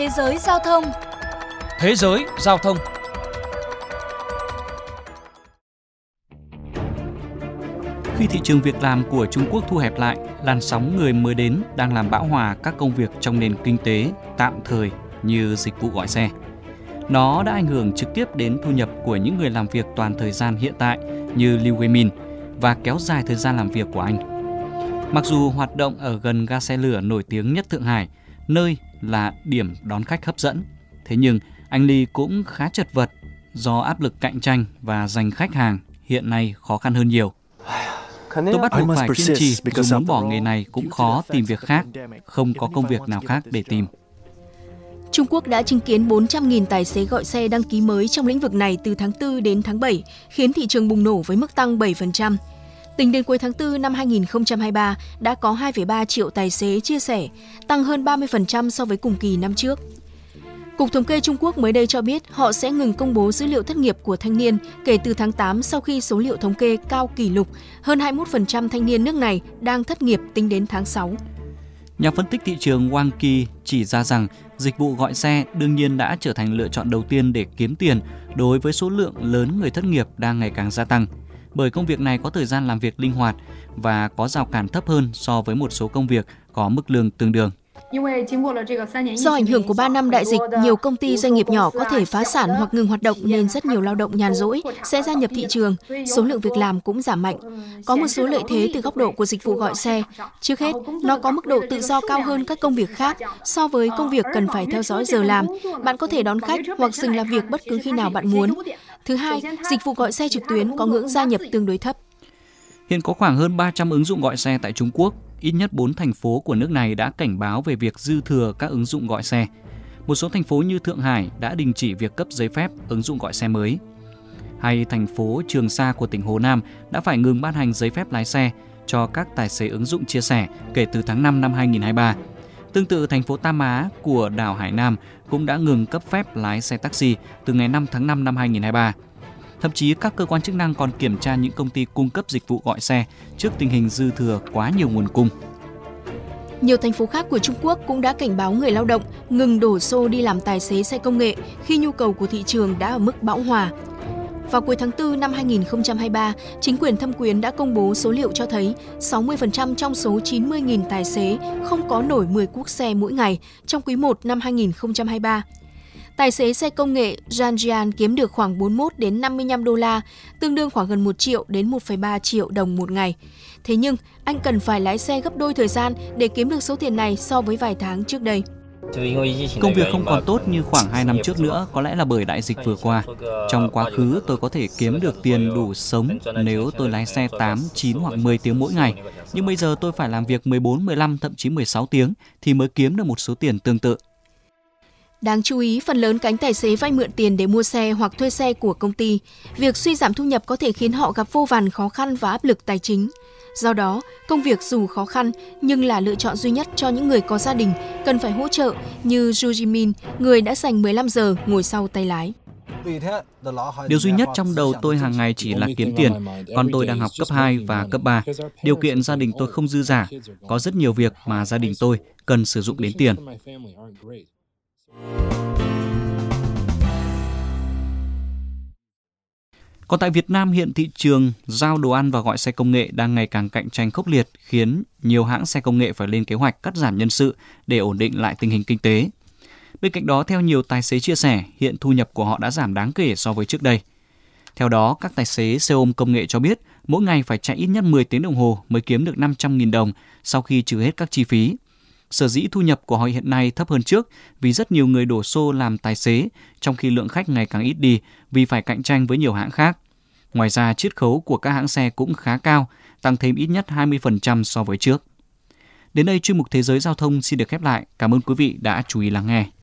Thế giới giao thông Thế giới giao thông Khi thị trường việc làm của Trung Quốc thu hẹp lại, làn sóng người mới đến đang làm bão hòa các công việc trong nền kinh tế tạm thời như dịch vụ gọi xe. Nó đã ảnh hưởng trực tiếp đến thu nhập của những người làm việc toàn thời gian hiện tại như Liu Weimin và kéo dài thời gian làm việc của anh. Mặc dù hoạt động ở gần ga xe lửa nổi tiếng nhất Thượng Hải, nơi là điểm đón khách hấp dẫn, thế nhưng anh Lee cũng khá chật vật do áp lực cạnh tranh và giành khách hàng hiện nay khó khăn hơn nhiều. Tôi bắt buộc phải kiên trì, dù muốn bỏ nghề này cũng khó tìm việc khác, không có công việc nào khác để tìm. Trung Quốc đã chứng kiến 400.000 tài xế gọi xe đăng ký mới trong lĩnh vực này từ tháng 4 đến tháng 7, khiến thị trường bùng nổ với mức tăng 7%. Tính đến cuối tháng 4 năm 2023, đã có 2,3 triệu tài xế chia sẻ, tăng hơn 30% so với cùng kỳ năm trước. Cục Thống kê Trung Quốc mới đây cho biết họ sẽ ngừng công bố dữ liệu thất nghiệp của thanh niên kể từ tháng 8 sau khi số liệu thống kê cao kỷ lục, hơn 21% thanh niên nước này đang thất nghiệp tính đến tháng 6. Nhà phân tích thị trường Wang Qi chỉ ra rằng dịch vụ gọi xe đương nhiên đã trở thành lựa chọn đầu tiên để kiếm tiền đối với số lượng lớn người thất nghiệp đang ngày càng gia tăng. Bởi công việc này có thời gian làm việc linh hoạt và có rào cản thấp hơn so với một số công việc có mức lương tương đương. Do ảnh hưởng của 3 năm đại dịch, nhiều công ty doanh nghiệp nhỏ có thể phá sản hoặc ngừng hoạt động nên rất nhiều lao động nhàn rỗi sẽ gia nhập thị trường, số lượng việc làm cũng giảm mạnh. Có một số lợi thế từ góc độ của dịch vụ gọi xe. Trước hết, nó có mức độ tự do cao hơn các công việc khác so với công việc cần phải theo dõi giờ làm. Bạn có thể đón khách hoặc dừng làm việc bất cứ khi nào bạn muốn. Thứ hai, dịch vụ gọi xe trực tuyến có ngưỡng gia nhập tương đối thấp. Hiện có khoảng hơn 300 ứng dụng gọi xe tại Trung Quốc, ít nhất 4 thành phố của nước này đã cảnh báo về việc dư thừa các ứng dụng gọi xe. Một số thành phố như Thượng Hải đã đình chỉ việc cấp giấy phép ứng dụng gọi xe mới. Hay thành phố Trường Sa của tỉnh Hồ Nam đã phải ngừng ban hành giấy phép lái xe cho các tài xế ứng dụng chia sẻ kể từ tháng 5 năm 2023. Tương tự, thành phố Tam Á của đảo Hải Nam cũng đã ngừng cấp phép lái xe taxi từ ngày 5 tháng 5 năm 2023. Thậm chí các cơ quan chức năng còn kiểm tra những công ty cung cấp dịch vụ gọi xe trước tình hình dư thừa quá nhiều nguồn cung. Nhiều thành phố khác của Trung Quốc cũng đã cảnh báo người lao động ngừng đổ xô đi làm tài xế xe công nghệ khi nhu cầu của thị trường đã ở mức bão hòa. Vào cuối tháng 4 năm 2023, chính quyền thâm quyến đã công bố số liệu cho thấy 60% trong số 90.000 tài xế không có nổi 10 cuốc xe mỗi ngày trong quý 1 năm 2023. Tài xế xe công nghệ Jan Jian kiếm được khoảng 41 đến 55 đô la, tương đương khoảng gần 1 triệu đến 1,3 triệu đồng một ngày. Thế nhưng, anh cần phải lái xe gấp đôi thời gian để kiếm được số tiền này so với vài tháng trước đây. Công việc không còn tốt như khoảng 2 năm trước nữa, có lẽ là bởi đại dịch vừa qua. Trong quá khứ, tôi có thể kiếm được tiền đủ sống nếu tôi lái xe 8, 9 hoặc 10 tiếng mỗi ngày. Nhưng bây giờ tôi phải làm việc 14, 15, thậm chí 16 tiếng thì mới kiếm được một số tiền tương tự. Đáng chú ý, phần lớn cánh tài xế vay mượn tiền để mua xe hoặc thuê xe của công ty. Việc suy giảm thu nhập có thể khiến họ gặp vô vàn khó khăn và áp lực tài chính. Do đó, công việc dù khó khăn nhưng là lựa chọn duy nhất cho những người có gia đình cần phải hỗ trợ như Ju Jimin, người đã dành 15 giờ ngồi sau tay lái. Điều duy nhất trong đầu tôi hàng ngày chỉ là kiếm tiền. Con tôi đang học cấp 2 và cấp 3. Điều kiện gia đình tôi không dư giả. Có rất nhiều việc mà gia đình tôi cần sử dụng đến tiền. Còn tại Việt Nam hiện thị trường giao đồ ăn và gọi xe công nghệ đang ngày càng cạnh tranh khốc liệt khiến nhiều hãng xe công nghệ phải lên kế hoạch cắt giảm nhân sự để ổn định lại tình hình kinh tế. Bên cạnh đó, theo nhiều tài xế chia sẻ, hiện thu nhập của họ đã giảm đáng kể so với trước đây. Theo đó, các tài xế xe ôm công nghệ cho biết mỗi ngày phải chạy ít nhất 10 tiếng đồng hồ mới kiếm được 500.000 đồng sau khi trừ hết các chi phí. Sở dĩ thu nhập của họ hiện nay thấp hơn trước vì rất nhiều người đổ xô làm tài xế, trong khi lượng khách ngày càng ít đi vì phải cạnh tranh với nhiều hãng khác. Ngoài ra, chiết khấu của các hãng xe cũng khá cao, tăng thêm ít nhất 20% so với trước. Đến đây chuyên mục Thế giới Giao thông xin được khép lại. Cảm ơn quý vị đã chú ý lắng nghe.